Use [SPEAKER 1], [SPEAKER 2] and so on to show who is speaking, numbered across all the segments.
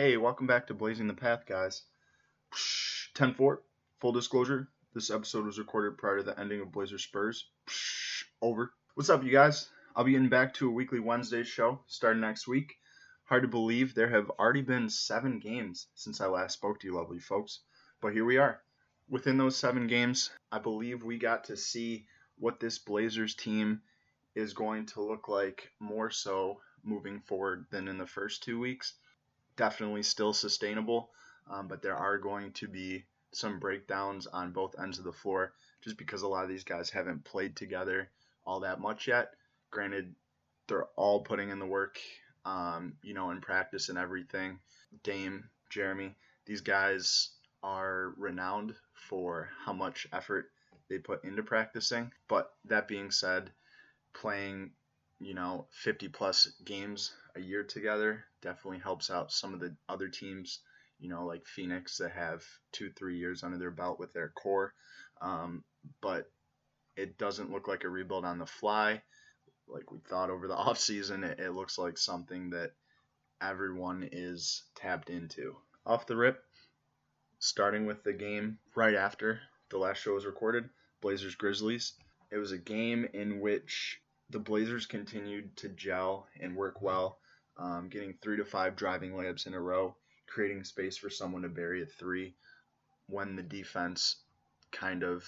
[SPEAKER 1] Hey, welcome back to Blazing the Path, guys. 10 4, full disclosure. This episode was recorded prior to the ending of Blazer Spurs. Over. What's up, you guys? I'll be getting back to a weekly Wednesday show starting next week. Hard to believe there have already been seven games since I last spoke to you, lovely folks. But here we are. Within those seven games, I believe we got to see what this Blazers team is going to look like more so moving forward than in the first two weeks definitely still sustainable, um, but there are going to be some breakdowns on both ends of the floor just because a lot of these guys haven't played together all that much yet. Granted, they're all putting in the work, um, you know, in practice and everything. Dame, Jerami, these guys are renowned for how much effort they put into practicing. But that being said, playing, you know, 50 plus games a year together definitely helps out some of the other teams, you know, like Phoenix that have two, three years under their belt with their core. Um, but it doesn't look like a rebuild on the fly like we thought over the offseason. It, it looks like something that everyone is tapped into. Off the rip, starting with the game right after the last show was recorded, Blazers Grizzlies. It was a game in which the Blazers continued to gel and work well um, getting three to five driving layups in a row, creating space for someone to bury a three when the defense kind of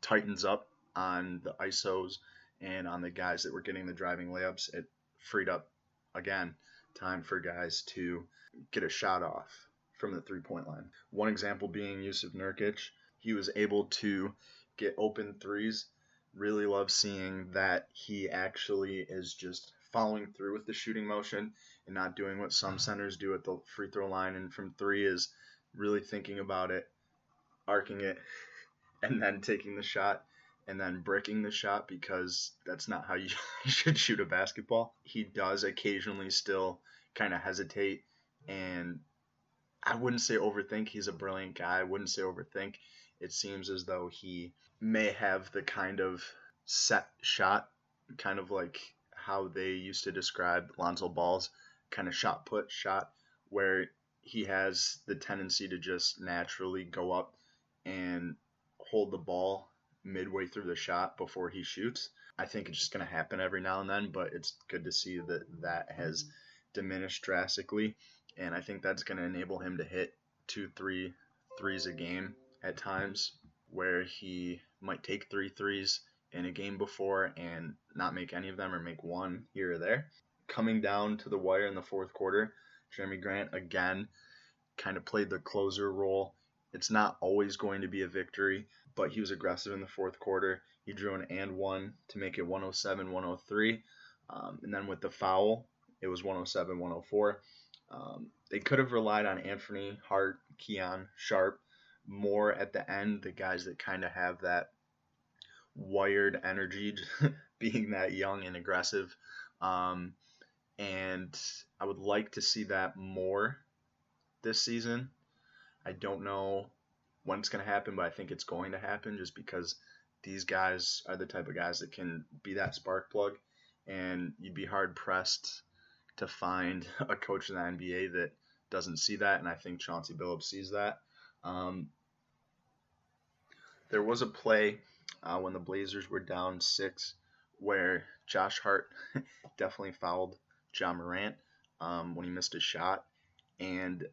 [SPEAKER 1] tightens up on the ISOs and on the guys that were getting the driving layups. It freed up, again, time for guys to get a shot off from the three point line. One example being Jusuf Nurkic. He was able to get open threes. Really love seeing that he actually is just following through with the shooting motion and not doing what some centers do at the free throw line and from three is really thinking about it, arcing it, and then taking the shot and then bricking the shot because that's not how you should shoot a basketball. He does occasionally still kind of hesitate and I wouldn't say overthink. He's a brilliant guy. I wouldn't say overthink. It seems as though he may have the kind of set shot, kind of like how they used to describe Lonzo Ball's kind of shot put shot, where he has the tendency to just naturally go up and hold the ball midway through the shot before he shoots. I think it's just going to happen every now and then, but it's good to see that that has diminished drastically. And I think that's going to enable him to hit two, three threes a game at times where he might take three threes in a game before and not make any of them or make one here or there. Coming down to the wire in the fourth quarter, Jerami Grant again kind of played the closer role. It's not always going to be a victory, but he was aggressive in the fourth quarter. He drew an and one to make it 107 103. Um, and then with the foul, it was 107 104. Um, they could have relied on Anthony Hart, Keon Sharp more at the end, the guys that kind of have that wired energy, being that young and aggressive. Um, and I would like to see that more this season. I don't know when it's going to happen, but I think it's going to happen just because these guys are the type of guys that can be that spark plug. And you'd be hard pressed to find a coach in the NBA that doesn't see that. And I think Chauncey Billups sees that. Um, there was a play uh, when the Blazers were down six, where Josh Hart definitely fouled Ja Morant um, when he missed a shot, and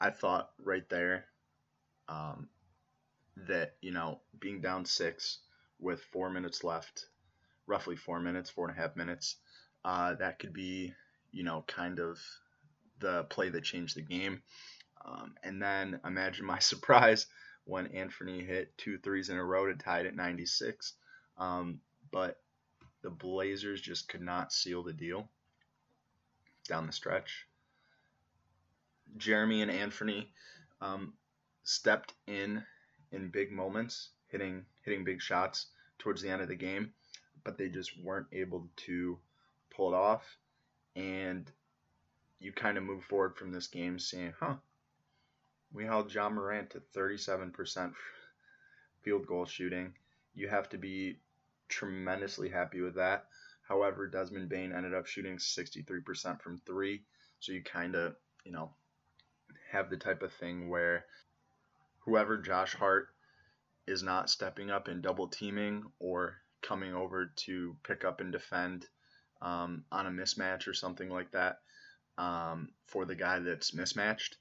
[SPEAKER 1] I thought right there um, that you know being down six with four minutes left, roughly four minutes, four and a half minutes, uh, that could be you know kind of the play that changed the game. Um, and then imagine my surprise when Anfernee hit two threes in a row to tie it at 96. Um, but the Blazers just could not seal the deal down the stretch. Jerami and Anfernee um, stepped in in big moments, hitting hitting big shots towards the end of the game, but they just weren't able to pull it off. And you kind of move forward from this game saying, huh, we held Ja Morant to 37% field goal shooting. You have to be tremendously happy with that. However, Desmond Bane ended up shooting 63% from three, so you kind of, you know, have the type of thing where whoever Josh Hart is not stepping up and double teaming or coming over to pick up and defend um, on a mismatch or something like that um, for the guy that's mismatched,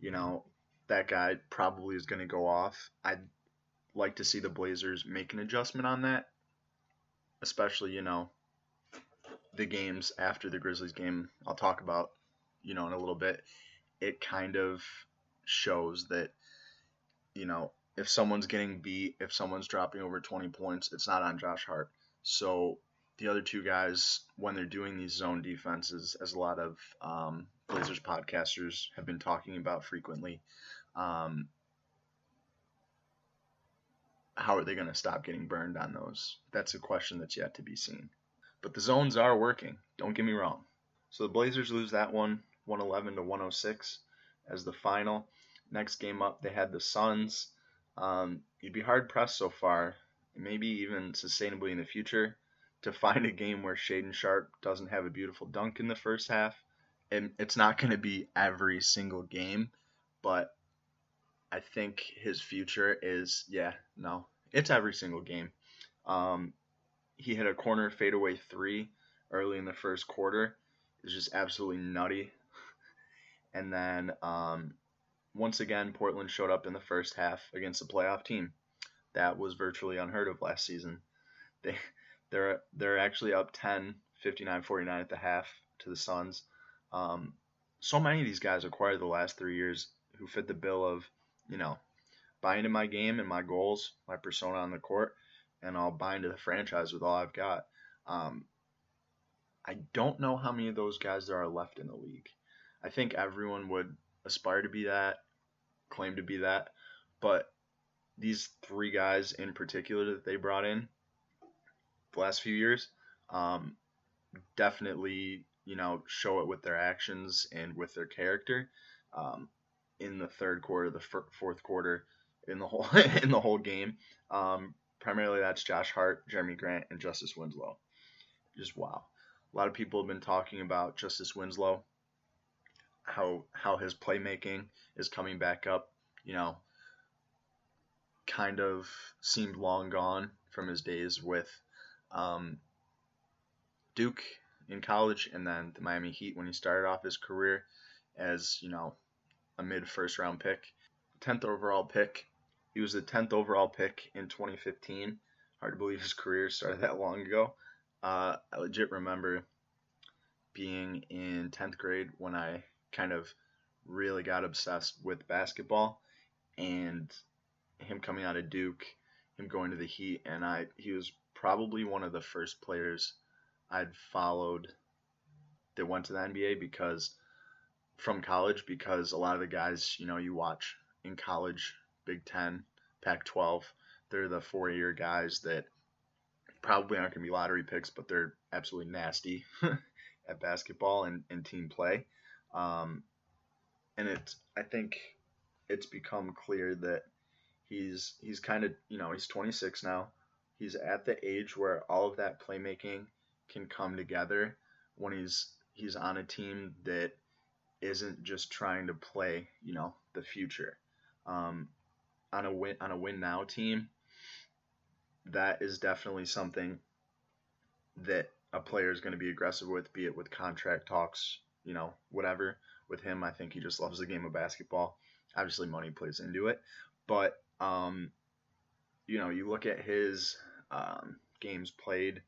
[SPEAKER 1] you know, that guy probably is going to go off. I'd like to see the Blazers make an adjustment on that, especially, you know, the games after the Grizzlies game I'll talk about, you know, in a little bit. It kind of shows that, you know, if someone's getting beat, if someone's dropping over 20 points, it's not on Josh Hart. So the other two guys, when they're doing these zone defenses, as a lot of um, Blazers podcasters have been talking about frequently, um, how are they going to stop getting burned on those? That's a question that's yet to be seen. But the zones are working. Don't get me wrong. So the Blazers lose that one, 111 to 106 as the final. Next game up, they had the Suns. Um, you'd be hard pressed so far, maybe even sustainably in the future, to find a game where Shaedon Sharpe doesn't have a beautiful dunk in the first half. And it's not going to be every single game, but I think his future is, yeah, no, it's every single game. Um, he hit a corner fadeaway three early in the first quarter. It's just absolutely nutty. And then um, once again, Portland showed up in the first half against a playoff team. That was virtually unheard of last season. They they're they're actually up 10, 59-49 at the half to the Suns. Um, so many of these guys acquired the last three years who fit the bill of, you know, buy into my game and my goals, my persona on the court, and I'll buy into the franchise with all I've got. Um, I don't know how many of those guys there are left in the league. I think everyone would aspire to be that, claim to be that, but these three guys in particular that they brought in the last few years um, definitely you know show it with their actions and with their character um, in the third quarter, the f- fourth quarter, in the whole in the whole game. Um, primarily, that's Josh Hart, Jerami Grant, and Justice Winslow. Just wow. A lot of people have been talking about Justice Winslow, how how his playmaking is coming back up. You know, kind of seemed long gone from his days with um, Duke in college and then the Miami Heat when he started off his career as, you know, a mid first round pick. 10th overall pick. He was the 10th overall pick in 2015. Hard to believe his career started that long ago. Uh, I legit remember being in 10th grade when I kind of really got obsessed with basketball and him coming out of Duke, him going to the Heat, and I he was probably one of the first players I'd followed that went to the NBA because from college because a lot of the guys you know you watch in college, Big Ten, Pac-12, they're the four-year guys that probably aren't going to be lottery picks, but they're absolutely nasty at basketball and, and team play. Um, and it's I think it's become clear that he's he's kind of you know he's 26 now he's at the age where all of that playmaking can come together when he's he's on a team that isn't just trying to play, you know, the future. Um, on a win on a win now team, that is definitely something that a player is going to be aggressive with, be it with contract talks, you know, whatever. With him, I think he just loves the game of basketball. Obviously, money plays into it, but um, you know, you look at his um, games played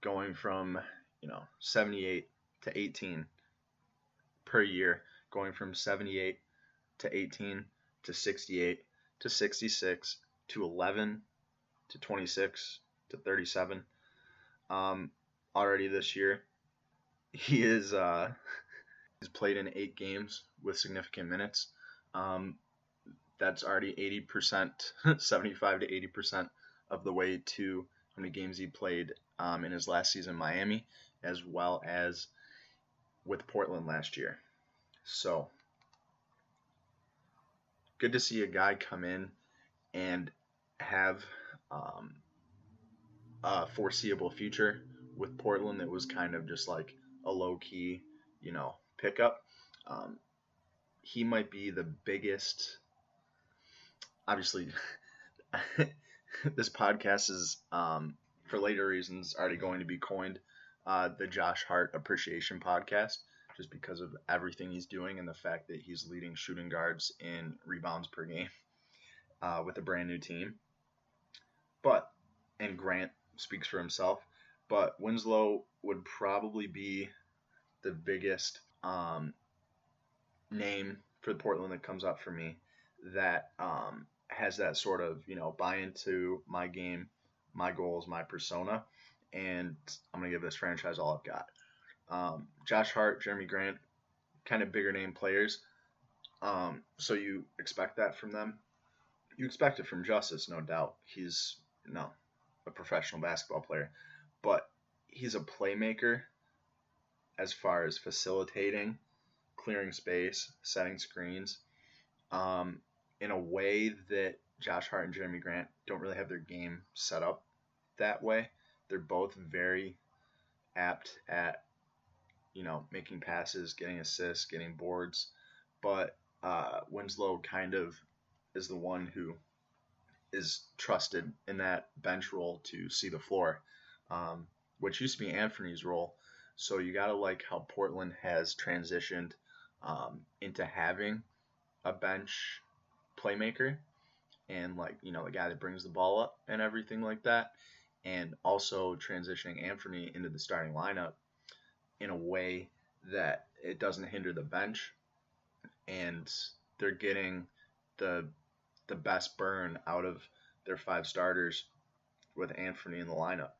[SPEAKER 1] going from, you know, 78 to 18 per year, going from 78 to 18 to 68 to 66 to 11 to 26 to 37. Um, already this year, he is uh, he's played in eight games with significant minutes. Um, that's already 80%, 75 to 80% of the way to how many games he played um, in his last season in Miami, as well as with Portland last year. So, good to see a guy come in and have um, a foreseeable future with Portland that was kind of just like a low key, you know, pickup. Um, he might be the biggest. Obviously, this podcast is, um, for later reasons, already going to be coined uh, the Josh Hart Appreciation Podcast, just because of everything he's doing and the fact that he's leading shooting guards in rebounds per game uh, with a brand new team. But, and Grant speaks for himself, but Winslow would probably be the biggest um, name for Portland that comes up for me that um, has that sort of you know buy into my game, my goals, my persona, and I'm gonna give this franchise all I've got. Um, Josh Hart, Jerami Grant, kind of bigger name players, um, so you expect that from them. You expect it from Justice, no doubt. He's know a professional basketball player, but he's a playmaker as far as facilitating, clearing space, setting screens, um, in a way that Josh Hart and Jerami Grant don't really have their game set up that way. They're both very apt at, you know, making passes, getting assists, getting boards, but uh, Winslow kind of is the one who is trusted in that bench role to see the floor, um, which used to be Anfernee's role. So you got to like how Portland has transitioned um, into having a bench playmaker and like you know the guy that brings the ball up and everything like that, and also transitioning Anfernee into the starting lineup in a way that it doesn't hinder the bench, and they're getting the the best burn out of their five starters with Anfernee in the lineup.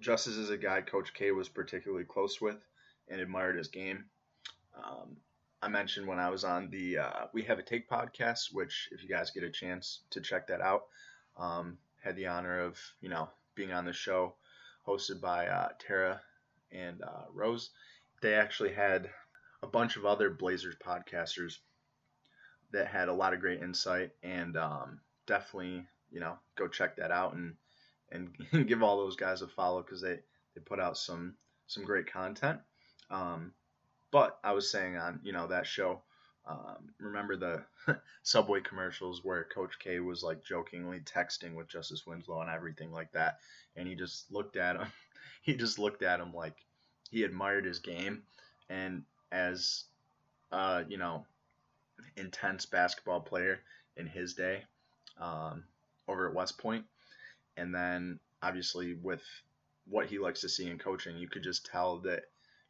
[SPEAKER 1] Justice is a guy Coach K was particularly close with and admired his game. Um, I mentioned when I was on the uh, We Have a Take podcast, which if you guys get a chance to check that out, um, had the honor of you know being on the show, hosted by uh, Tara and uh, Rose. They actually had a bunch of other Blazers podcasters that had a lot of great insight and um, definitely you know go check that out and and give all those guys a follow because they they put out some some great content. Um, but I was saying on you know that show, um, remember the Subway commercials where Coach K was like jokingly texting with Justice Winslow and everything like that, and he just looked at him. He just looked at him like he admired his game, and as uh, you know, intense basketball player in his day um, over at West Point, and then obviously with what he likes to see in coaching, you could just tell that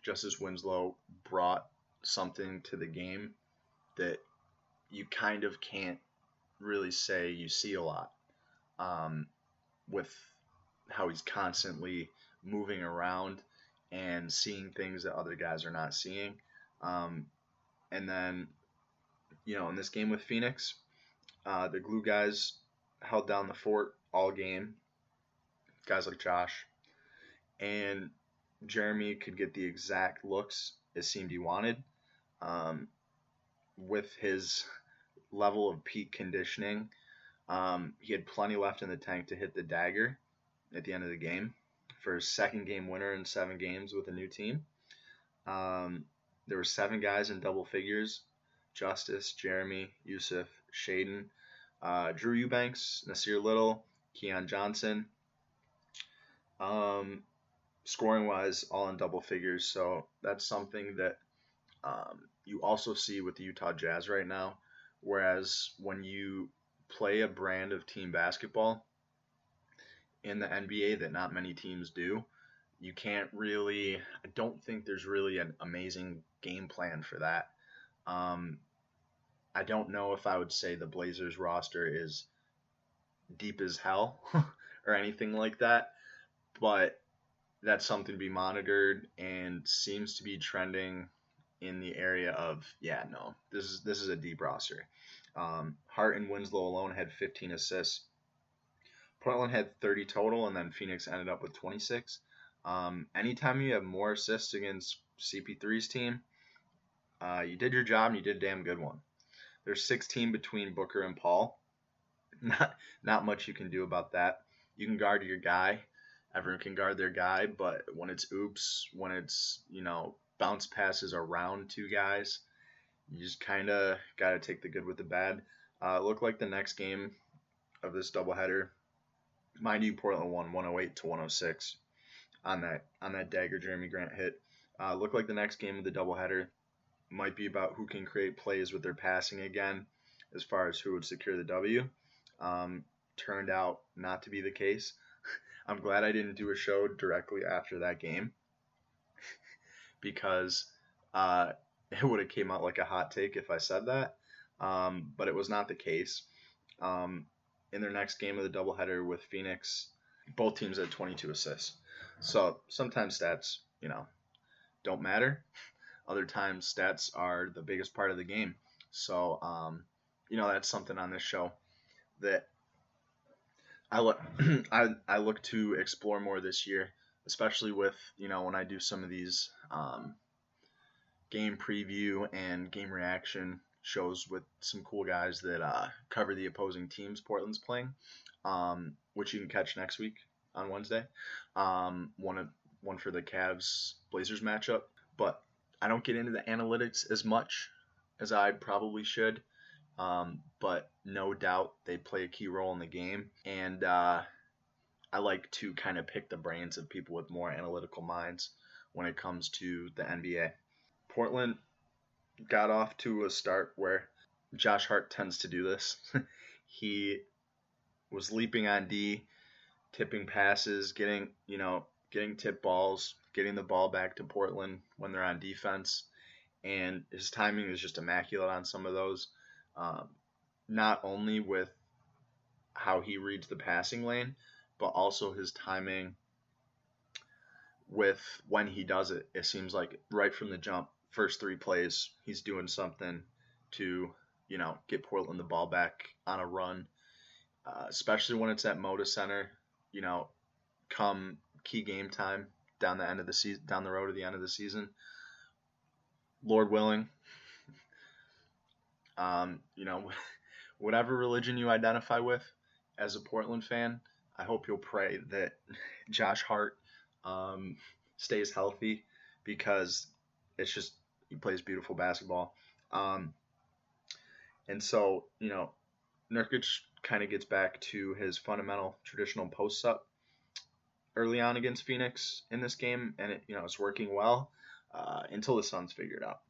[SPEAKER 1] Justice Winslow brought something to the game that you kind of can't really say you see a lot um, with how he's constantly moving around and seeing things that other guys are not seeing. Um, and then, you know, in this game with Phoenix, uh, the glue guys held down the fort all game. Guys like Josh. And Jerami could get the exact looks it seemed he wanted. Um, with his level of peak conditioning, um, he had plenty left in the tank to hit the dagger at the end of the game for his second game winner in seven games with a new team. Um, there were seven guys in double figures: Justice, Jerami, Jusuf, Shaedon, uh, Drew Eubanks, Nassir Little, Keon Johnson. Um, scoring wise, all in double figures. So that's something that um, you also see with the Utah Jazz right now. Whereas when you play a brand of team basketball in the NBA that not many teams do, you can't really, I don't think there's really an amazing game plan for that. Um, I don't know if I would say the Blazers roster is deep as hell or anything like that, but that's something to be monitored and seems to be trending in the area of yeah no this is this is a deep roster. Um, Hart and Winslow alone had 15 assists. Portland had 30 total, and then Phoenix ended up with 26. Um, anytime you have more assists against CP3's team, uh, you did your job and you did a damn good one. There's 16 between Booker and Paul. Not not much you can do about that. You can guard your guy everyone can guard their guy, but when it's oops, when it's, you know, bounce passes around two guys, you just kind of got to take the good with the bad. Uh, looked like the next game of this doubleheader, mind you, Portland won 108 to 106 on that on that dagger Jerami Grant hit. Uh, looked like the next game of the doubleheader might be about who can create plays with their passing again, as far as who would secure the W. Um, turned out not to be the case. I'm glad I didn't do a show directly after that game because uh, it would have came out like a hot take if I said that. Um, but it was not the case. Um, in their next game of the doubleheader with Phoenix, both teams had 22 assists. So sometimes stats, you know, don't matter. Other times stats are the biggest part of the game. So, um, you know, that's something on this show that I look I, I look to explore more this year, especially with you know when I do some of these um, game preview and game reaction shows with some cool guys that uh, cover the opposing teams Portland's playing, um, which you can catch next week on Wednesday. Um, one one for the Cavs Blazers matchup, but I don't get into the analytics as much as I probably should. Um, but no doubt they play a key role in the game. And uh, I like to kind of pick the brains of people with more analytical minds when it comes to the NBA. Portland got off to a start where Josh Hart tends to do this. he was leaping on D, tipping passes, getting, you know, getting tip balls, getting the ball back to Portland when they're on defense. And his timing is just immaculate on some of those. Um, not only with how he reads the passing lane, but also his timing with when he does it. It seems like right from the jump, first three plays, he's doing something to, you know, get Portland the ball back on a run, uh, especially when it's at Moda Center. You know, come key game time down the end of the season, down the road to the end of the season. Lord willing, um, you know, whatever religion you identify with as a Portland fan, I hope you'll pray that Josh Hart um, stays healthy because it's just he plays beautiful basketball. Um, and so, you know, Nurkic kind of gets back to his fundamental traditional post up early on against Phoenix in this game, and it, you know it's working well uh, until the Suns figure it out.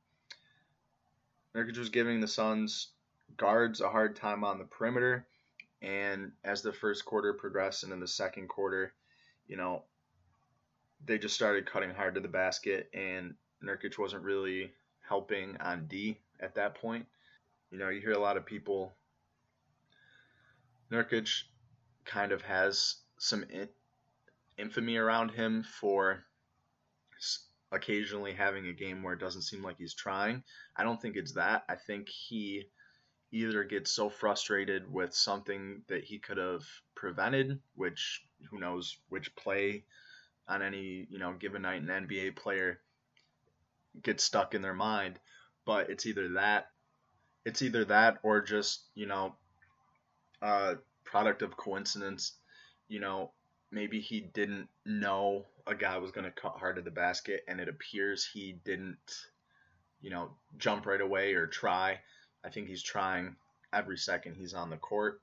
[SPEAKER 1] Nurkic was giving the Suns guards a hard time on the perimeter. And as the first quarter progressed and in the second quarter, you know, they just started cutting hard to the basket, and Nurkic wasn't really helping on D at that point. You know, you hear a lot of people. Nurkic kind of has some infamy around him for occasionally having a game where it doesn't seem like he's trying. I don't think it's that. I think he either gets so frustrated with something that he could have prevented, which who knows which play on any, you know, given night an NBA player gets stuck in their mind, but it's either that it's either that or just, you know, a product of coincidence, you know, maybe he didn't know a guy was going to cut hard to the basket, and it appears he didn't, you know, jump right away or try. I think he's trying every second he's on the court.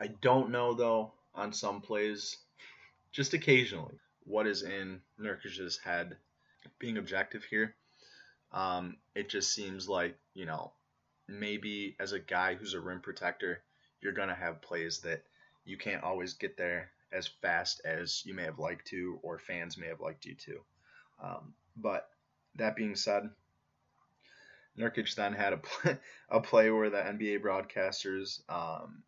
[SPEAKER 1] I don't know though on some plays, just occasionally, what is in Nurkic's head. Being objective here, um, it just seems like you know maybe as a guy who's a rim protector, you're gonna have plays that you can't always get there as fast as you may have liked to or fans may have liked you to. Um, but that being said, Nurkic then had a play, a play where the NBA broadcasters um,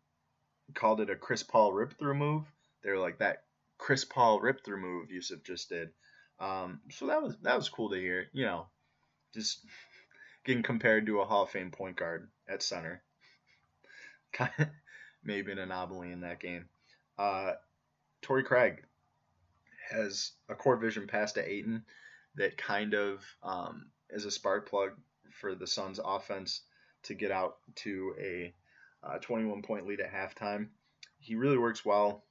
[SPEAKER 1] called it a Chris Paul rip through move. They were like that Chris Paul rip through move Jusuf just did. Um, so that was that was cool to hear. You know, just getting compared to a Hall of Fame point guard at center. Maybe an anomaly in that game. Uh, Torrey Craig has a court vision pass to Ayton that kind of um, is a spark plug for the Suns offense to get out to a uh, 21 point lead at halftime. He really works well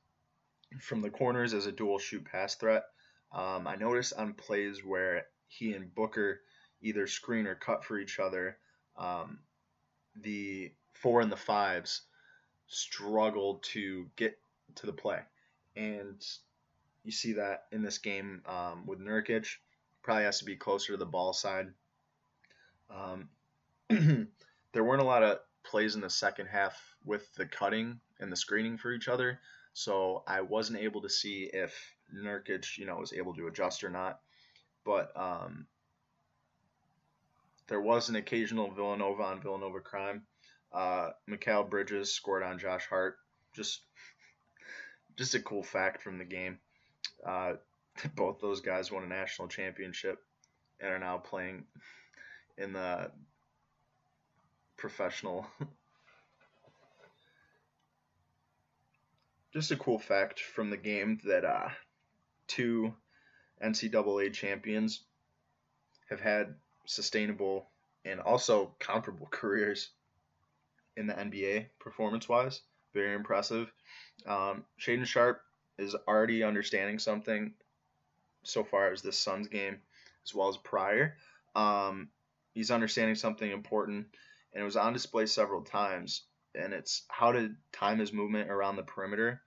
[SPEAKER 1] from the corners as a dual shoot pass threat. Um, I noticed on plays where he and Booker either screen or cut for each other, um, the four and the fives struggled to get to the play. And you see that in this game um, with Nurkic. Probably has to be closer to the ball side. Um, there weren't a lot of plays in the second half with the cutting and the screening for each other, so I wasn't able to see if Nurkic, you know, was able to adjust or not. But um, there was an occasional Villanova on Villanova crime. Uh, Mikal Bridges scored on Josh Hart. Just, just a cool fact from the game. Uh, both those guys won a national championship and are now playing in the professional. Just a cool fact from the game that uh, two NCAA champions have had sustainable and also comparable careers in the NBA performance wise. Very impressive. Um, Shaedon Sharpe is already understanding something so far as this Suns game as well as prior. Um, he's understanding something important, and it was on display several times. And it's how to time his movement around the perimeter.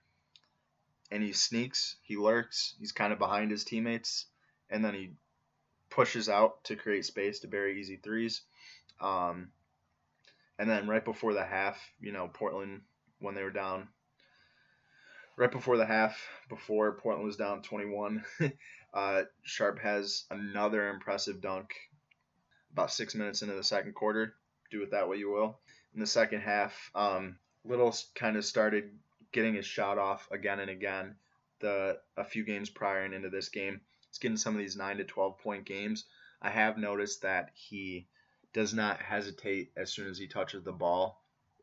[SPEAKER 1] And he sneaks, he lurks, he's kind of behind his teammates, and then he pushes out to create space to bury easy threes. Um, and then right before the half, you know, Portland, when they were down, right before the half, before Portland was down 21, uh, Sharpe has another impressive dunk about six minutes into the second quarter. Do it that way you will. In the second half, um, Little kind of started getting his shot off again and again. The a few games prior and into this game, he's getting some of these nine to twelve point games. I have noticed that he does not hesitate as soon as he touches the ball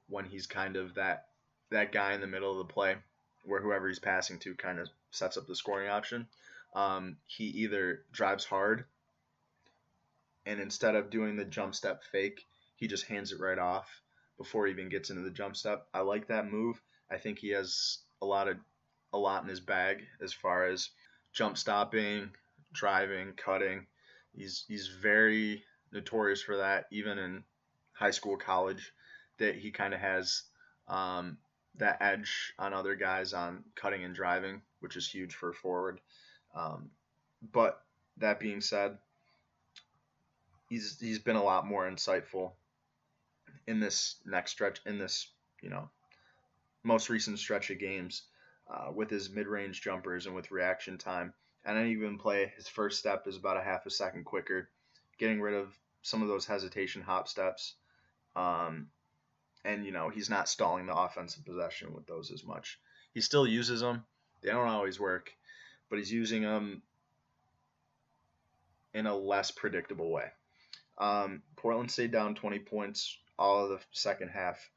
[SPEAKER 1] when he's kind of that that guy in the middle of the play where whoever he's passing to kind of sets up the scoring option. Um, he either drives hard and instead of doing the jump step fake, he just hands it right off before he even gets into the jump step. I like that move. I think he has a lot of a lot in his bag as far as jump stopping, driving, cutting. He's he's very notorious for that, even in high school, college, that he kind of has um, that edge on other guys on cutting and driving, which is huge for forward. Um, but that being said, he's he's been a lot more insightful in this next stretch in this you know most recent stretch of games uh, with his mid-range jumpers and with reaction time. And any given play, his first step is about a half a second quicker, getting rid of some of those hesitation hop steps. Um, and you know he's not stalling the offensive possession with those as much. He still uses them. They don't always work, but he's using them in a less predictable way. Um, Portland stayed down 20 points all of the second half.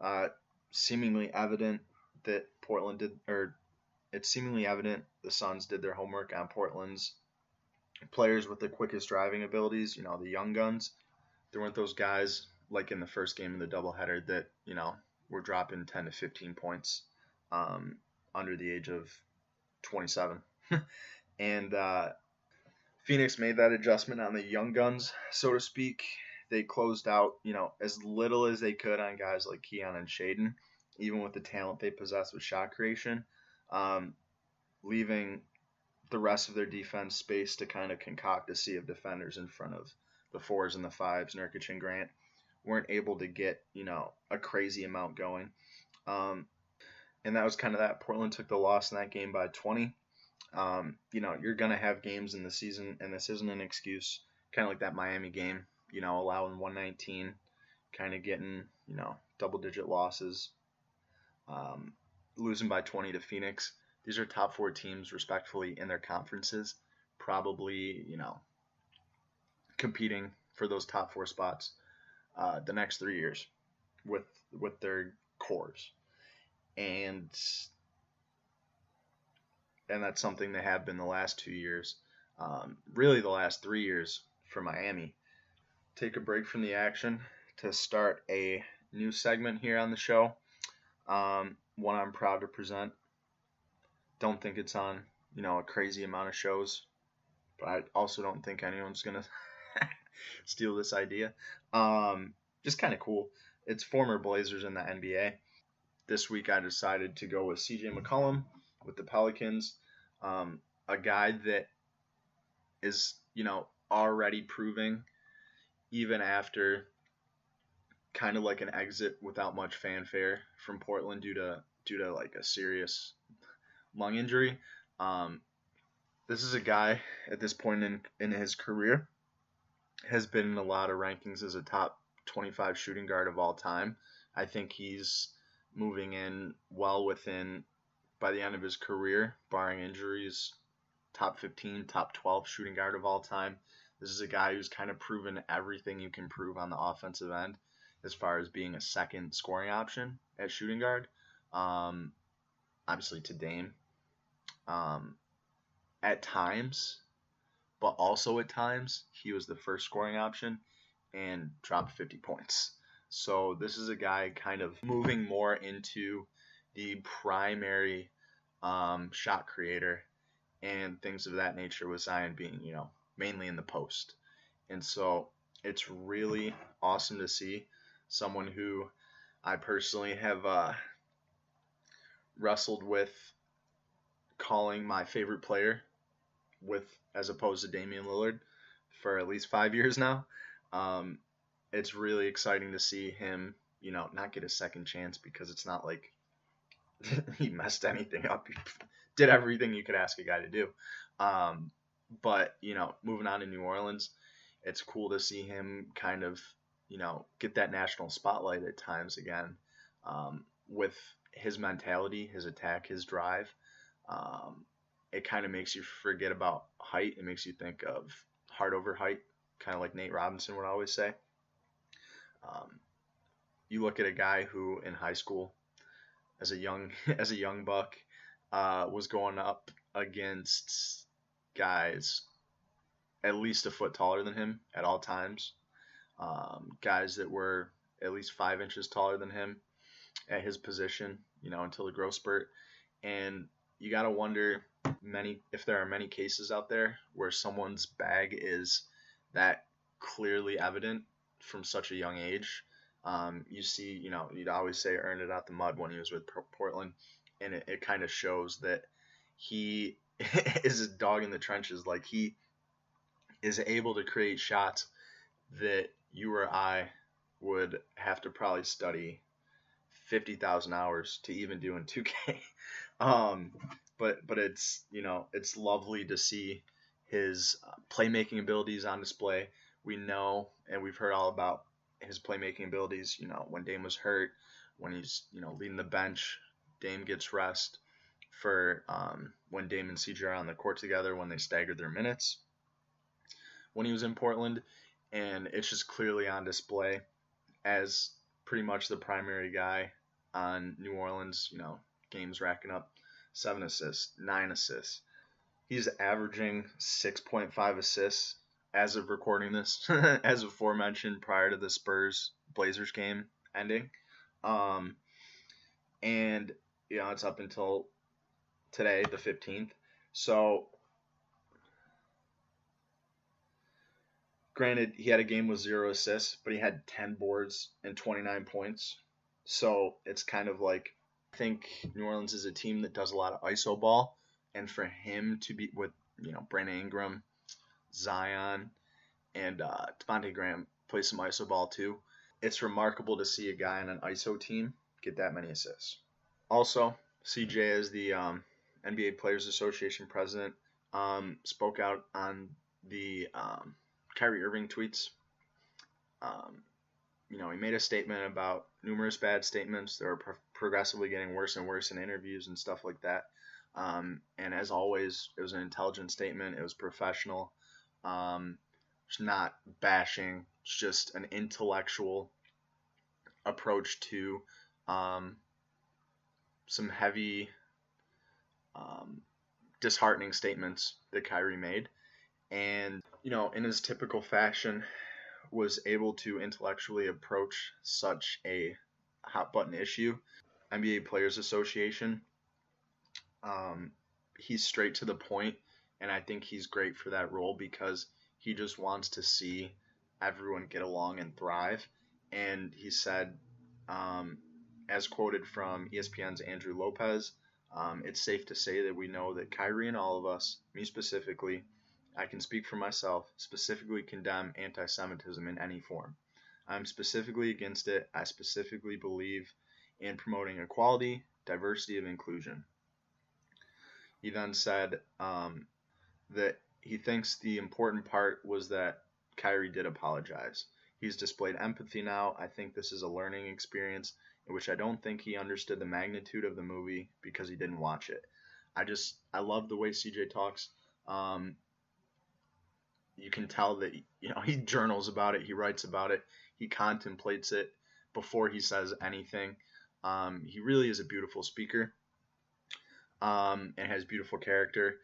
[SPEAKER 1] Uh, seemingly evident that Portland did, or it's seemingly evident the Suns did their homework on Portland's players with the quickest driving abilities. You know, the young guns. There weren't those guys like in the first game of the doubleheader that you know were dropping 10 to 15 points um, under the age of 27. and uh, Phoenix made that adjustment on the young guns, so to speak. They closed out, you know, as little as they could on guys like Keon and Shaedon, even with the talent they possess with shot creation, um, leaving the rest of their defense space to kind of concoct a sea of defenders in front of the fours and the fives, Nurkic and Grant weren't able to get, you know, a crazy amount going. Um, and that was kind of that. Portland took the loss in that game by 20. Um, you know, you're to have games in the season, and this isn't an excuse. Kind of like that Miami game, you know, allowing 119, kind of getting, you know, double digit losses, um, losing by 20 to Phoenix. These are top four teams, respectfully, in their conferences, probably, you know, competing for those top four spots uh, the next three years with with their cores. And and that's something they have been the last two years, um, really the last three years for Miami. Take a break from the action to start a new segment here on the show. Um, one I'm proud to present. Don't think it's on you know a crazy amount of shows, but I also don't think anyone's gonna steal this idea. Um, just kind of cool. It's former Blazers in the NBA. This week I decided to go with CJ McCollum with the Pelicans, um, a guy that is you know already proving even after kind of like an exit without much fanfare from Portland due to due to like a serious lung injury. Um, this is a guy at this point in in his career has been in a lot of rankings as a top 25 shooting guard of all time. I think he's moving in well within by the end of his career, barring injuries, top 15, top 12 shooting guard of all time. This is a guy who's kind of proven everything you can prove on the offensive end as far as being a second scoring option at shooting guard. Um, obviously to Dame. Um, at times, but also at times he was the first scoring option and dropped 50 points. So this is a guy kind of moving more into the primary um, shot creator and things of that nature with Zion being, you know, mainly in the post. And so it's really awesome to see someone who I personally have uh, wrestled with calling my favorite player with as opposed to Damian Lillard for at least five years now. Um, it's really exciting to see him, you know, not get a second chance because it's not like he messed anything up. He did everything you could ask a guy to do. Um, but you know, moving on to New Orleans, it's cool to see him kind of, you know, get that national spotlight at times again um, with his mentality, his attack, his drive. Um, it kind of makes you forget about height. It makes you think of heart over height, kind of like Nate Robinson would always say. Um, you look at a guy who in high school, as a young as a young buck, uh, was going up against guys at least a foot taller than him at all times. Um, guys that were at least five inches taller than him at his position, you know, until the growth spurt. And you got to wonder many if there are many cases out there where someone's bag is that clearly evident from such a young age. Um, you see, you know, you'd always say earned it out the mud when he was with Portland, and it, it kind of shows that he is a dog in the trenches. Like he is able to create shots that you or I would have to probably study 50,000 hours to even do in 2K. um, but but it's you know it's lovely to see his uh, playmaking abilities on display. We know and we've heard all about his playmaking abilities. You know when Dame was hurt, when he's you know leading the bench, Dame gets rest for um, when Dame and CJ are on the court together when they staggered their minutes. When he was in Portland, and it's just clearly on display as pretty much the primary guy on New Orleans. You know games racking up seven assists, nine assists. He's averaging 6.5 assists as of recording this, as aforementioned prior to the Spurs Blazers game ending. Um, and, you know, it's up until today, the 15th. So, granted, he had a game with zero assists, but he had 10 boards and 29 points. So, it's kind of like I think New Orleans is a team that does a lot of iso ball, and for him to be with you know Brandon Ingram, Zion, and uh, Devonte' Graham play some iso ball too. It's remarkable to see a guy on an iso team get that many assists. Also, CJ as the um, NBA Players Association president um, spoke out on the um, Kyrie Irving tweets. Um, you know, he made a statement about numerous bad statements that are pro- progressively getting worse and worse in interviews and stuff like that. Um, and as always, it was an intelligent statement. It was professional. Um, it's not bashing. It's just an intellectual approach to um, some heavy, um, disheartening statements that Kyrie made. And, you know, in his typical fashion, was able to intellectually approach such a hot button issue. NBA Players Association. Um, he's straight to the point, and I think he's great for that role because he just wants to see everyone get along and thrive. And he said, um, as quoted from ESPN's Andrew Lopez, um, it's safe to say that we know that Kyrie and all of us, me specifically, I can speak for myself, specifically condemn anti Semitism in any form. I'm specifically against it. I specifically believe in promoting equality, diversity, and inclusion. He then said um, that he thinks the important part was that Kyrie did apologize. He's displayed empathy now. I think this is a learning experience in which I don't think he understood the magnitude of the movie because he didn't watch it. I just I love the way CJ talks. Um, you can tell that you know he journals about it, he writes about it, he contemplates it before he says anything. Um, he really is a beautiful speaker um, and has beautiful character,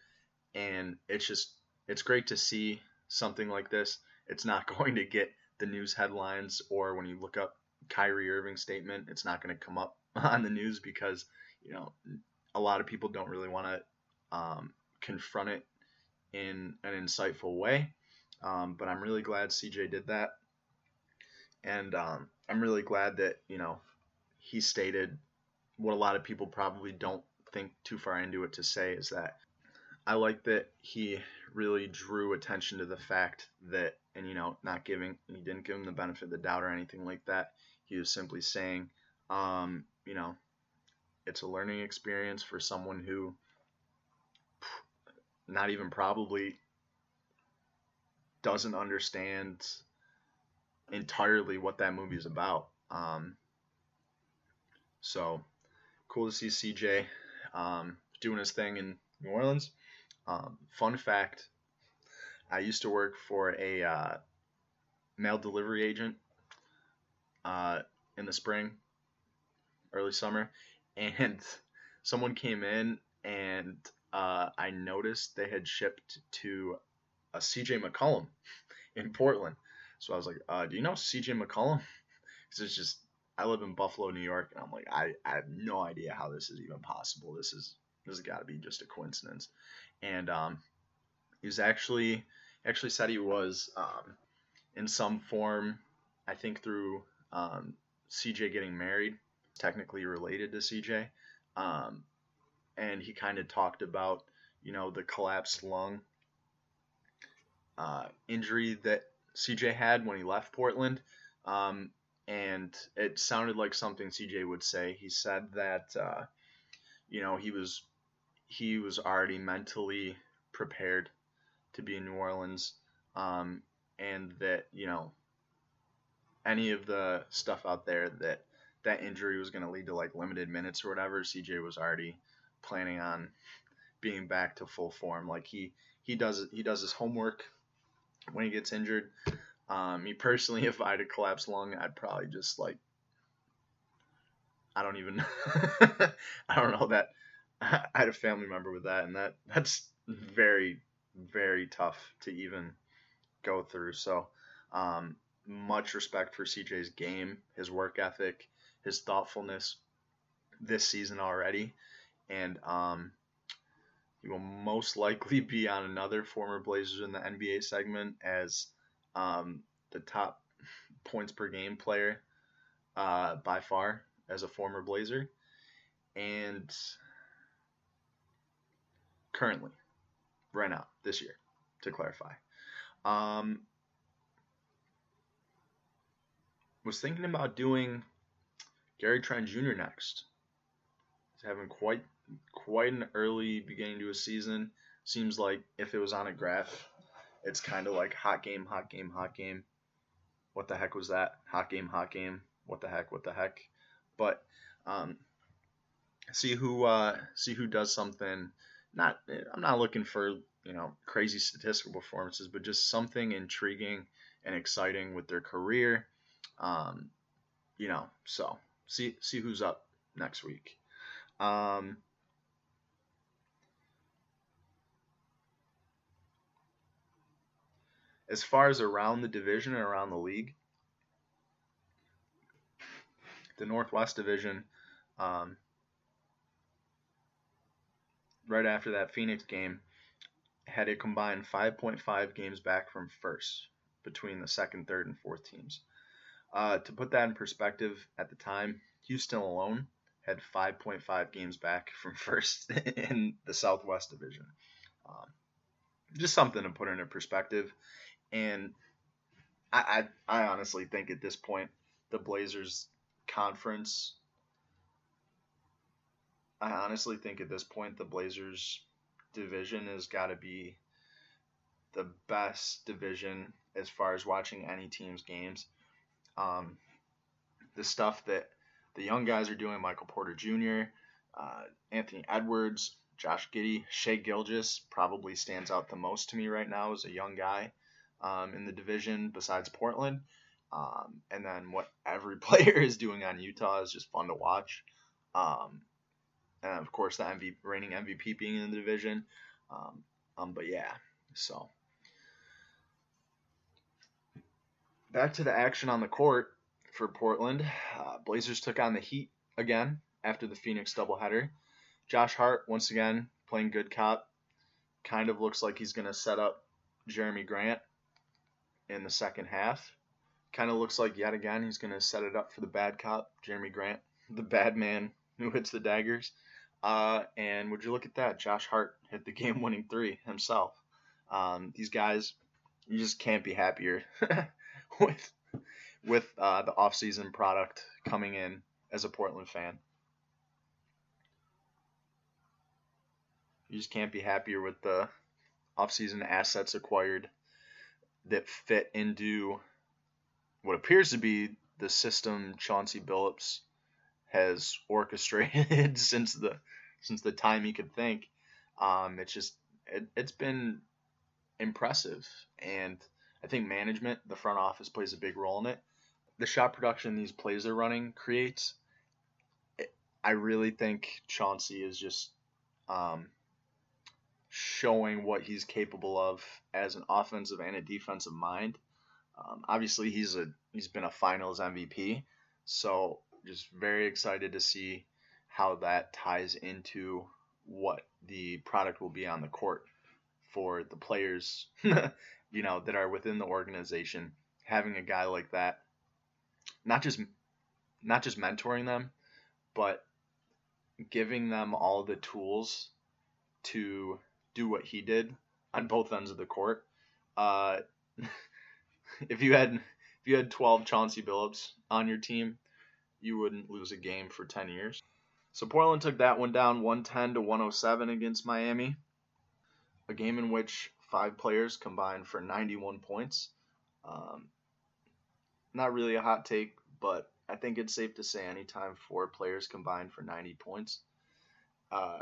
[SPEAKER 1] and it's just it's great to see something like this. It's not going to get the news headlines or when you look up Kyrie Irving statement, it's not going to come up on the news because you know a lot of people don't really want to um, confront it in an insightful way. Um, but I'm really glad CJ did that, and um, I'm really glad that you know he stated what a lot of people probably don't think too far into it to say is that I like that he really drew attention to the fact that, and you know, not giving, he didn't give him the benefit of the doubt or anything like that. He was simply saying, um, you know, it's a learning experience for someone who not even probably doesn't understand entirely what that movie is about. Um, so cool to see CJ um, doing his thing in New Orleans. Um, fun fact I used to work for a uh, mail delivery agent uh, in the spring, early summer, and someone came in and uh, I noticed they had shipped to a CJ McCollum in Portland. So I was like, uh, "Do you know CJ McCollum?" Because it's just I live in Buffalo, New York, and I'm like, I, I have no idea how this is even possible. This is this has got to be just a coincidence. And um, he was actually actually said he was um, in some form, I think through um, CJ getting married, technically related to CJ. Um, and he kind of talked about, you know, the collapsed lung uh, injury that CJ had when he left Portland. Um, and it sounded like something CJ would say. He said that uh, you know he was he was already mentally prepared to be in New Orleans, um, and that you know any of the stuff out there that that injury was going to lead to like limited minutes or whatever. CJ was already planning on being back to full form. Like he he does he does his homework when he gets injured. Um, me personally, if I had a collapsed lung, I'd probably just like, I don't even, I don't know that. I had a family member with that, and that that's very, very tough to even go through. So, um, much respect for CJ's game, his work ethic, his thoughtfulness this season already, and um, he will most likely be on another former Blazers in the NBA segment as um, the top points per game player uh, by far as a former Blazer. And currently, right now, this year, to clarify. Um, was thinking about doing Gary Trent Jr. next. He's having quite quite an early beginning to a season. Seems like if it was on a graph, it's kind of like hot game, hot game, hot game. What the heck was that? Hot game, hot game. What the heck? What the heck? But um, see who uh, see who does something. Not I'm not looking for you know crazy statistical performances, but just something intriguing and exciting with their career. Um, you know, so see see who's up next week. Um, as far as around the division and around the league, the Northwest Division, um, right after that Phoenix game, had a combined 5.5 games back from first. between the second, third, and fourth teams. Uh, to put that in perspective, at the time, Houston alone had 5.5 games back from first in the Southwest Division. Um, just something to put into perspective. And I, I, I honestly think at this point, the Blazers conference. I honestly think at this point, the Blazers division has got to be the best division as far as watching any team's games. Um, the stuff that the young guys are doing, Michael Porter Jr., uh, Anthony Edwards, Josh Giddey, Shai Gilgeous probably stands out the most to me right now as a young guy um, in the division besides Portland. Um, and then what every player is doing on Utah is just fun to watch. Um, and of course, the MVP, reigning MVP being in the division. Um, um, but yeah, so back to the action on the court for Portland. Uh, Blazers took on the Heat again after the Phoenix doubleheader. Josh Hart once again playing good cop. Kind of looks like he's going to set up Jerami Grant in the second half. Kind of looks like yet again he's going to set it up for the bad cop, Jerami Grant, the bad man who hits the daggers. Uh, and would you look at that? Josh Hart hit the game winning three himself. Um, these guys, you just can't be happier with with uh, the offseason product coming in as a Portland fan. You just can't be happier with the offseason assets acquired that fit into what appears to be the system Chauncey Billups has orchestrated since the since the time he could think. Um, it's just it, it's been impressive, and I think management, the front office, plays a big role in it. The shot production these plays are running creates. I really think Chauncey is just um, showing what he's capable of as an offensive and a defensive mind. Um, obviously, he's a he's been a Finals MVP, so just very excited to see how that ties into what the product will be on the court for the players, you know, that are within the organization. Having a guy like that, not just not just mentoring them, but giving them all the tools to do what he did on both ends of the court. Uh, if you had if you had 12 Chauncey Billups on your team, you wouldn't lose a game for 10 years. So Portland took that one down 110 to 107 against Miami. A game in which five players combined for 91 points. Um, not really a hot take, but I think it's safe to say anytime four players combined for 90 points, uh,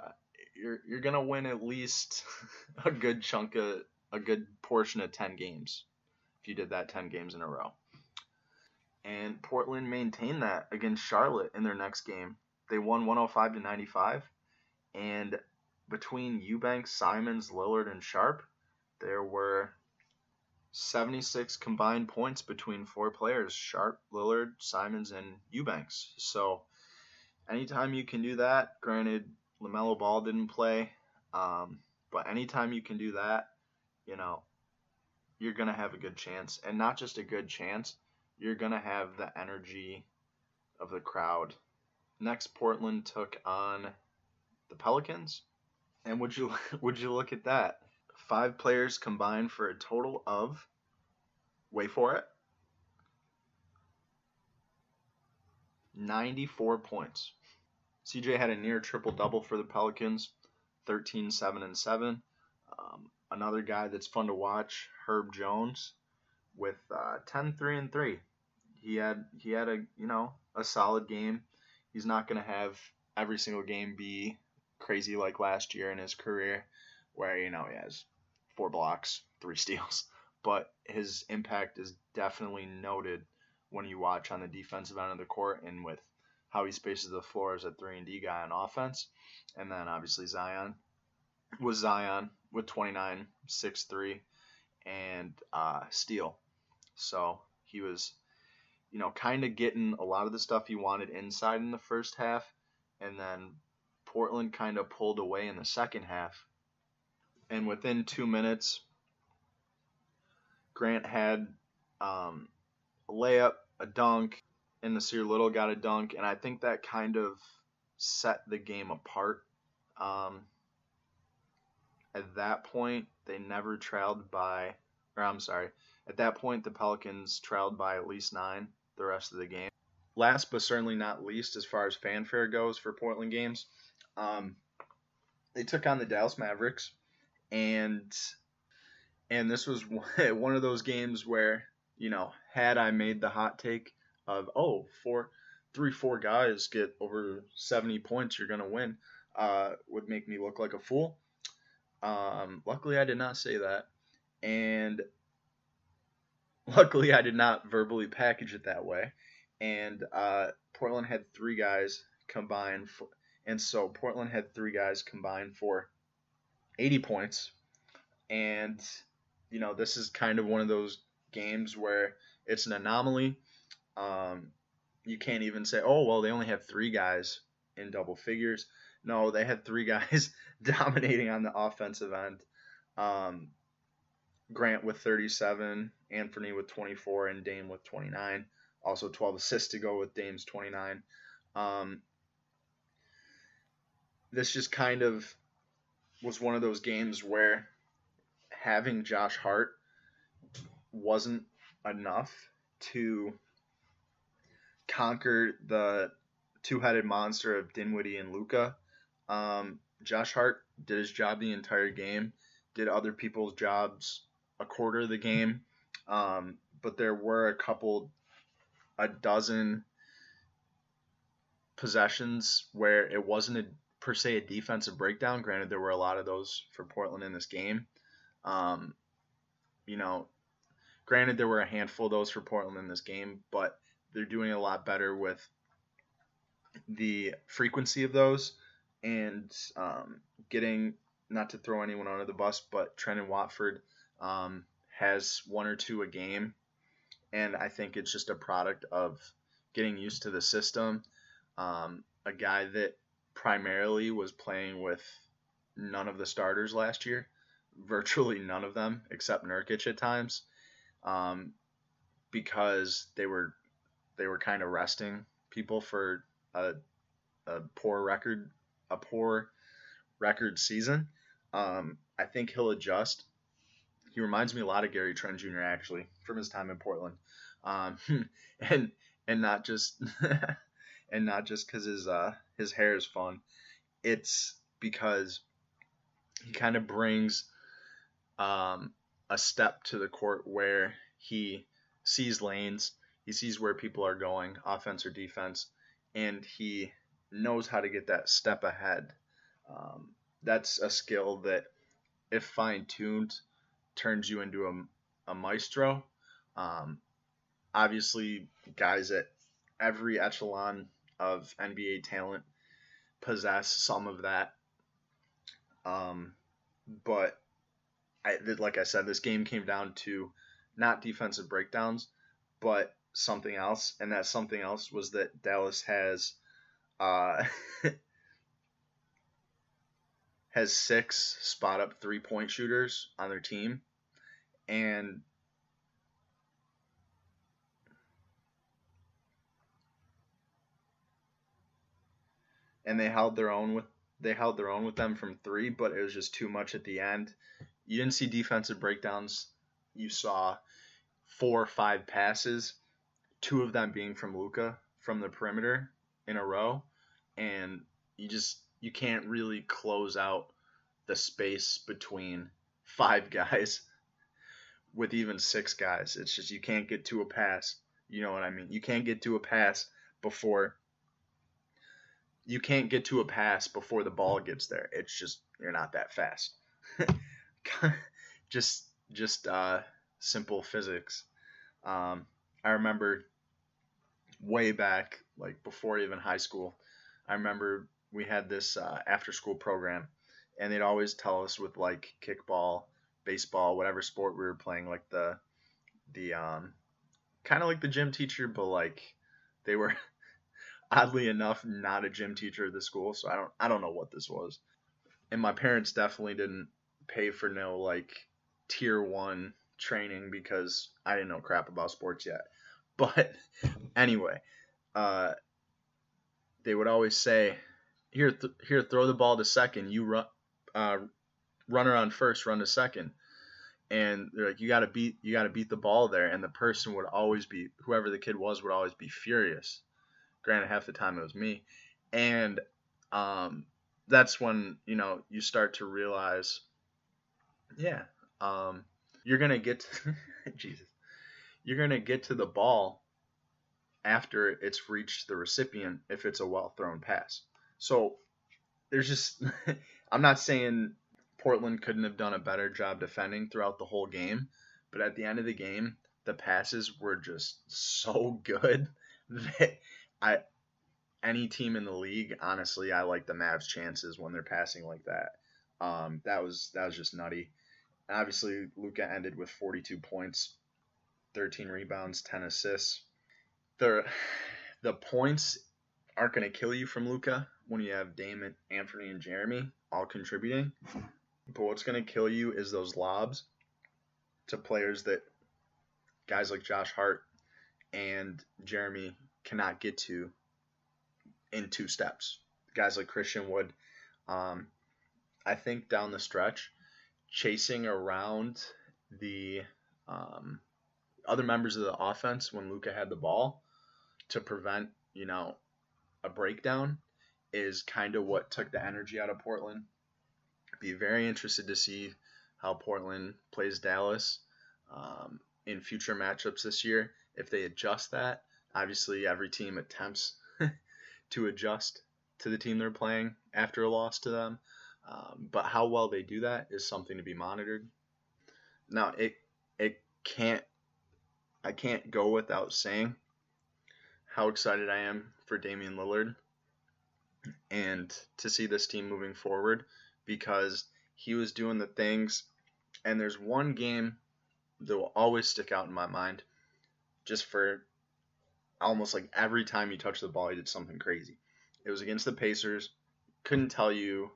[SPEAKER 1] you're you're gonna win at least a good chunk of a good portion of 10 games if you did that 10 games in a row. And Portland maintained that against Charlotte in their next game. They won 105 to 95, and between Eubanks, Simons, Lillard, and Sharpe, there were 76 combined points between four players Sharpe, Lillard, Simons, and Eubanks. So, anytime you can do that, granted, LaMelo Ball didn't play, um, but anytime you can do that, you know, you're to have a good chance. And not just a good chance, you're going to have the energy of the crowd. Next, Portland took on the Pelicans. And would you would you look at that? Five players combined for a total of wait for it 94 points. CJ had a near triple double for the Pelicans, 13 7 and 7. Um, another guy that's fun to watch, Herb Jones, with uh, 10 3 and 3. He had he had a you know a solid game. He's not going to have every single game be crazy like last year in his career, where you know he has four blocks, three steals, but his impact is definitely noted when you watch on the defensive end of the court and with how he spaces the floor as a three and D guy on offense, and then obviously Zion was Zion with 29, 6 3, and uh, steal. So he was, you know, kind of getting a lot of the stuff he wanted inside in the first half, and then Portland kind of pulled away in the second half. And within two minutes, Grant had um, a layup, a dunk, and Nassir Little got a dunk, and I think that kind of set the game apart. Um, at that point, they never trailed by, or I'm sorry, at that point, the Pelicans trailed by at least nine the rest of the game. Last but certainly not least, as far as fanfare goes for Portland games, um, they took on the Dallas Mavericks, and and this was one of those games where you know had I made the hot take of oh four three four guys get over 70 points you're gonna win uh, would make me look like a fool. Um, luckily I did not say that, and luckily I did not verbally package it that way. And uh, Portland had three guys combined for, and so Portland had three guys combined for 80 points. And, you know, this is kind of one of those games where it's an anomaly. Um, you can't even say, oh, well, they only have three guys in double figures. No, they had three guys dominating on the offensive end. Um, Grant with 37, Anfernee with 24, and Dame with 29. Also 12 assists to go with Dame's 29. Um, this just kind of was one of those games where having Josh Hart wasn't enough to conquer the two-headed monster of Dinwiddie and Luka. Um, Josh Hart did his job the entire game, did other people's jobs a quarter of the game, um, but there were a couple, a dozen possessions where it wasn't a per se a defensive breakdown. Granted, there were a lot of those for Portland in this game. Um, you know, granted there were a handful of those for Portland in this game, but they're doing a lot better with the frequency of those and um, getting not to throw anyone under the bus, but Trendon Watford um, has one or two a game, and I think it's just a product of getting used to the system. Um, a guy that primarily was playing with none of the starters last year, virtually none of them except Nurkic at times, um, because they were they were kind of resting people for a, a poor record a poor record season. Um, I think he'll adjust. He reminds me a lot of Gary Trent Jr. actually from his time in Portland, um, and and not just and not just because his uh, his hair is fun. It's because he kind of brings um, a step to the court where he sees lanes, he sees where people are going, offense or defense, and he knows how to get that step ahead. Um, that's a skill that, if fine tuned, turns you into a, a maestro. Um, obviously, guys at every echelon of NBA talent possess some of that. Um, but I, like I said, this game came down to not defensive breakdowns, but something else, and that something else was that Dallas has uh, has six spot up three point shooters on their team, and and they held their own with they held their own with them from three, but it was just too much at the end. You didn't see defensive breakdowns. You saw four or five passes, two of them being from Luka from the perimeter in a row, and you just you can't really close out the space between five guys with even six guys. It's just you can't get to a pass. You know what I mean? You can't get to a pass before you can't get to a pass before the ball gets there. It's just you're not that fast. just just uh, simple physics. Um, I remember way back, like before even high school, I remember we had this uh, after school program, and they'd always tell us with like kickball, baseball, whatever sport we were playing, like the the um, kind of like the gym teacher, but like they were oddly enough not a gym teacher at the school, so I don't I don't know what this was. And my parents definitely didn't pay for no like tier one training because I didn't know crap about sports yet. But anyway, uh, they would always say, "Here, th- here, throw the ball to second. You run, uh, runner on first, run to second. And they're like, "You got to beat, you got to beat the ball there." And the person would always be, whoever the kid was, would always be furious. Granted, half the time it was me, and um, that's when you know you start to realize, yeah, um, you're gonna get to, Jesus, you're gonna get to the ball after it's reached the recipient if it's a well thrown pass. So there's just I'm not saying Portland couldn't have done a better job defending throughout the whole game, but at the end of the game, the passes were just so good that I any team in the league, honestly, I like the Mavs chances when they're passing like that. Um, that was that was just nutty. Obviously, Luka ended with 42 points, 13 rebounds, 10 assists. The the points aren't going to kill you from Luka when you have Damon, Anfernee, and Jerami all contributing. But what's going to kill you is those lobs to players that guys like Josh Hart and Jerami cannot get to in two steps. Guys like Christian Wood, um, I think down the stretch, chasing around the um, other members of the offense when Luka had the ball to prevent, you know, a breakdown is kind of what took the energy out of Portland. Be very interested to see how Portland plays Dallas um, in future matchups this year. If they adjust that, obviously every team attempts to adjust to the team they're playing after a loss to them. Um, but how well they do that is something to be monitored. Now it it can't I can't go without saying how excited I am for Damian Lillard and to see this team moving forward because he was doing the things and there's one game that will always stick out in my mind just for almost like every time he touched the ball he did something crazy. It was against the Pacers. Couldn't tell you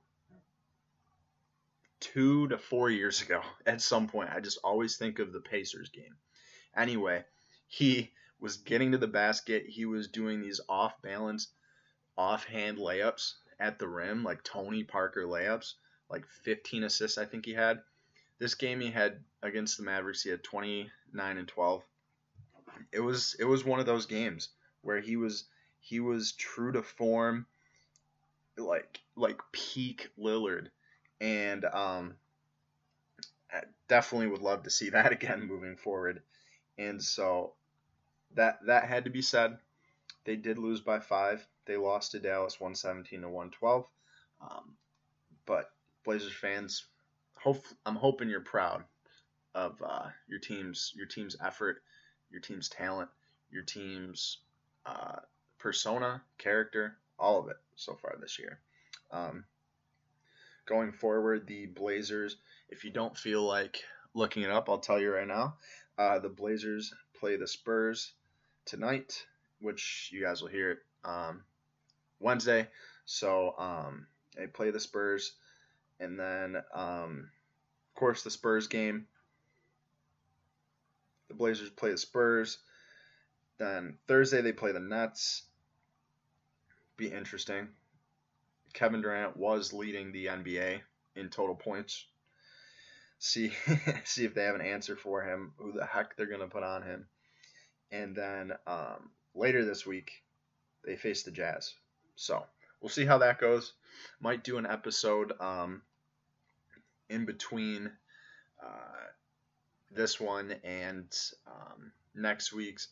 [SPEAKER 1] two to four years ago at some point. I just always think of the Pacers game. Anyway, he was getting to the basket. He was doing these off balance, offhand layups at the rim, like Tony Parker layups, like 15 assists, I think he had. This game he had against the Mavericks, he had 29 and 12. It was it was one of those games where he was he was true to form, like like peak Lillard and um, I definitely would love to see that again moving forward. And so that that had to be said. They did lose by five. They lost to Dallas 117 to 112. Um, but Blazers fans, hope I'm hoping you're proud of uh, your team's your team's effort, your team's talent, your team's uh, persona, character, all of it so far this year. Um, going forward, the Blazers, if you don't feel like looking it up, I'll tell you right now. Uh, the Blazers play the Spurs tonight, which you guys will hear it um, Wednesday. So um, they play the Spurs, and then um, of course the Spurs game. The Blazers play the Spurs. Then Thursday they play the Nets. Be interesting. Kevin Durant was leading the NBA in total points. See see if they have an answer for him, who the heck they're gonna put on him. And then um, later this week, they face the Jazz. So we'll see how that goes. Might do an episode um, in between uh, this one and um, next week's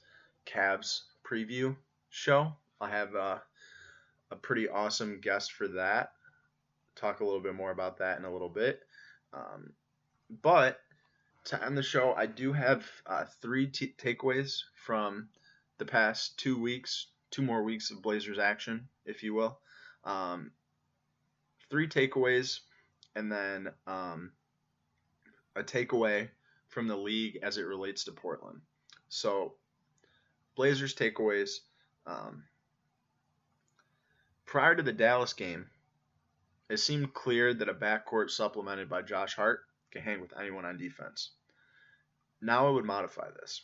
[SPEAKER 1] Cavs preview show. I have uh, a pretty awesome guest for that. Talk a little bit more about that in a little bit. Um, but to end the show, I do have uh, three t- takeaways from the past two weeks, two more weeks of Blazers action, if you will. Um, three takeaways, and then um, a takeaway from the league as it relates to Portland. So, Blazers takeaways. Um, Prior to the Dallas game, it seemed clear that a backcourt supplemented by Josh Hart can hang with anyone on defense. Now I would modify this.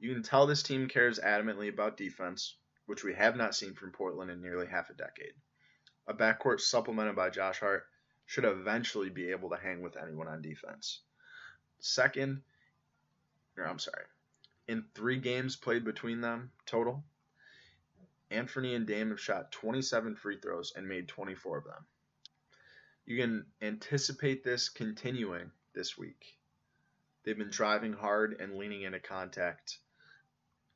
[SPEAKER 1] You can tell this team cares adamantly about defense, which we have not seen from Portland in nearly half a decade. A backcourt supplemented by Josh Hart should eventually be able to hang with anyone on defense. Second, or I'm sorry, in three games played between them total, Anfernee and Dame have shot 27 free throws and made 24 of them. You can anticipate this continuing this week. They've been driving hard and leaning into contact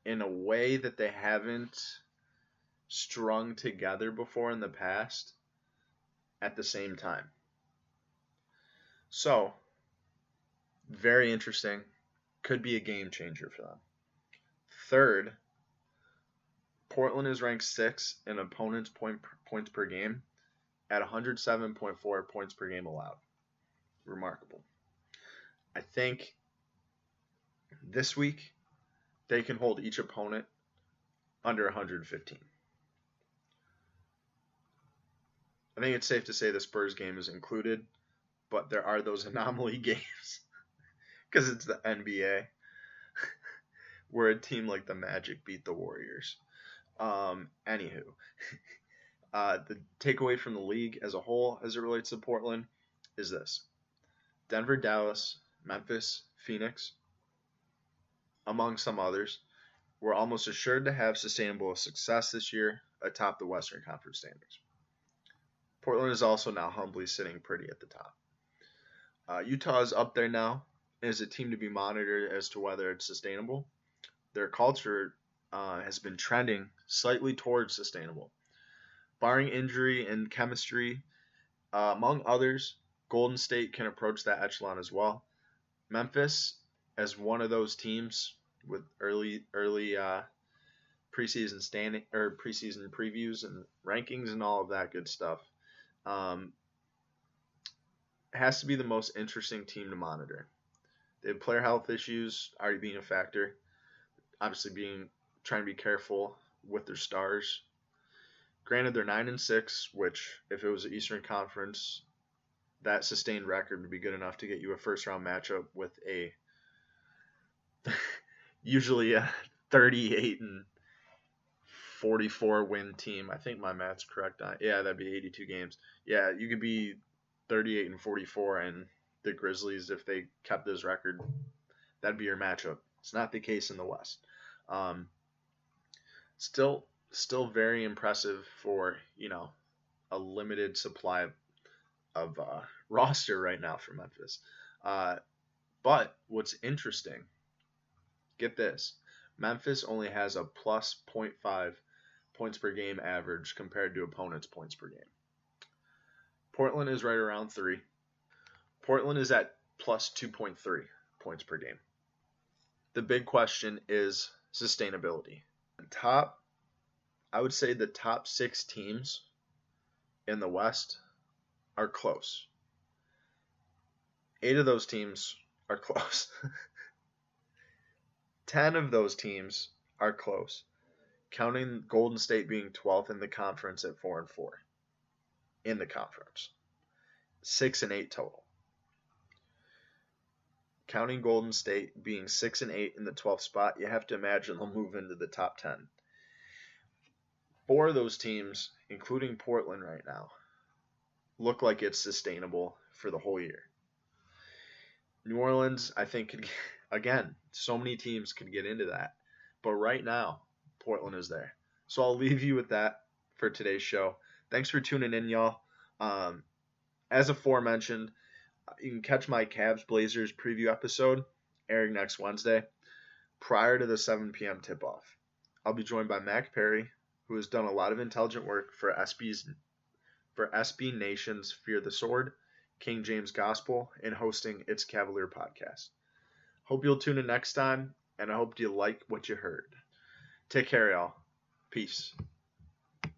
[SPEAKER 1] in a way that they haven't strung together before in the past at the same time. So, very interesting. Could be a game changer for them. Third, Portland is ranked sixth in opponents' point, points per game at 107.4 points per game allowed. Remarkable. I think this week they can hold each opponent under 115. I think it's safe to say the Spurs game is included, but there are those anomaly games because it's the NBA where a team like the Magic beat the Warriors. Um, anywho, uh, the takeaway from the league as a whole, as it relates to Portland, is this: Denver, Dallas, Memphis, Phoenix, among some others, were almost assured to have sustainable success this year atop the Western Conference standings. Portland is also now humbly sitting pretty at the top. Uh, Utah is up there now as a team to be monitored as to whether it's sustainable. Their culture uh, has been trending slightly towards sustainable. Barring injury and chemistry, uh, among others, Golden State can approach that echelon as well. Memphis, as one of those teams with early early uh, preseason standing or preseason previews and rankings and all of that good stuff, um, has to be the most interesting team to monitor. The player health issues already being a factor. Obviously, being trying to be careful with their stars. Granted, they're nine and six, which if it was the Eastern Conference, that sustained record would be good enough to get you a first round matchup with a usually a 38 and 44 win team. I think my math's correct. Yeah, that'd be 82 games. Yeah, you could be 38 and 44, and the Grizzlies, if they kept this record, that'd be your matchup. It's not the case in the West. Um, still, still very impressive for you know a limited supply of, uh, roster right now for Memphis. Uh, but what's interesting, get this, Memphis only has a plus 0.5 points per game average compared to opponents' points per game. Portland is right around three. Portland is at plus 2.3 points per game. The big question is sustainability. Top, I would say the top six teams in the West are close. Eight of those teams are close. Ten of those teams are close, counting Golden State being 12th in the conference at 4 and 4 in the conference. 6 and 8 total. Counting Golden State being 6 and 8 in the 12th spot, you have to imagine they'll move into the top 10. Four of those teams, including Portland right now, look like it's sustainable for the whole year. New Orleans, I think, could again, so many teams could get into that. But right now, Portland is there. So I'll leave you with that for today's show. Thanks for tuning in, y'all. Um, as aforementioned, you can catch my Cavs Blazers preview episode airing next Wednesday prior to the 7 p.m. tip off. I'll be joined by Mac Perry, who has done a lot of intelligent work for SB's for SB Nation's Fear the Sword, King James Gospel, and hosting its Cavalier podcast. Hope you'll tune in next time, and I hope you like what you heard. Take care, y'all. Peace.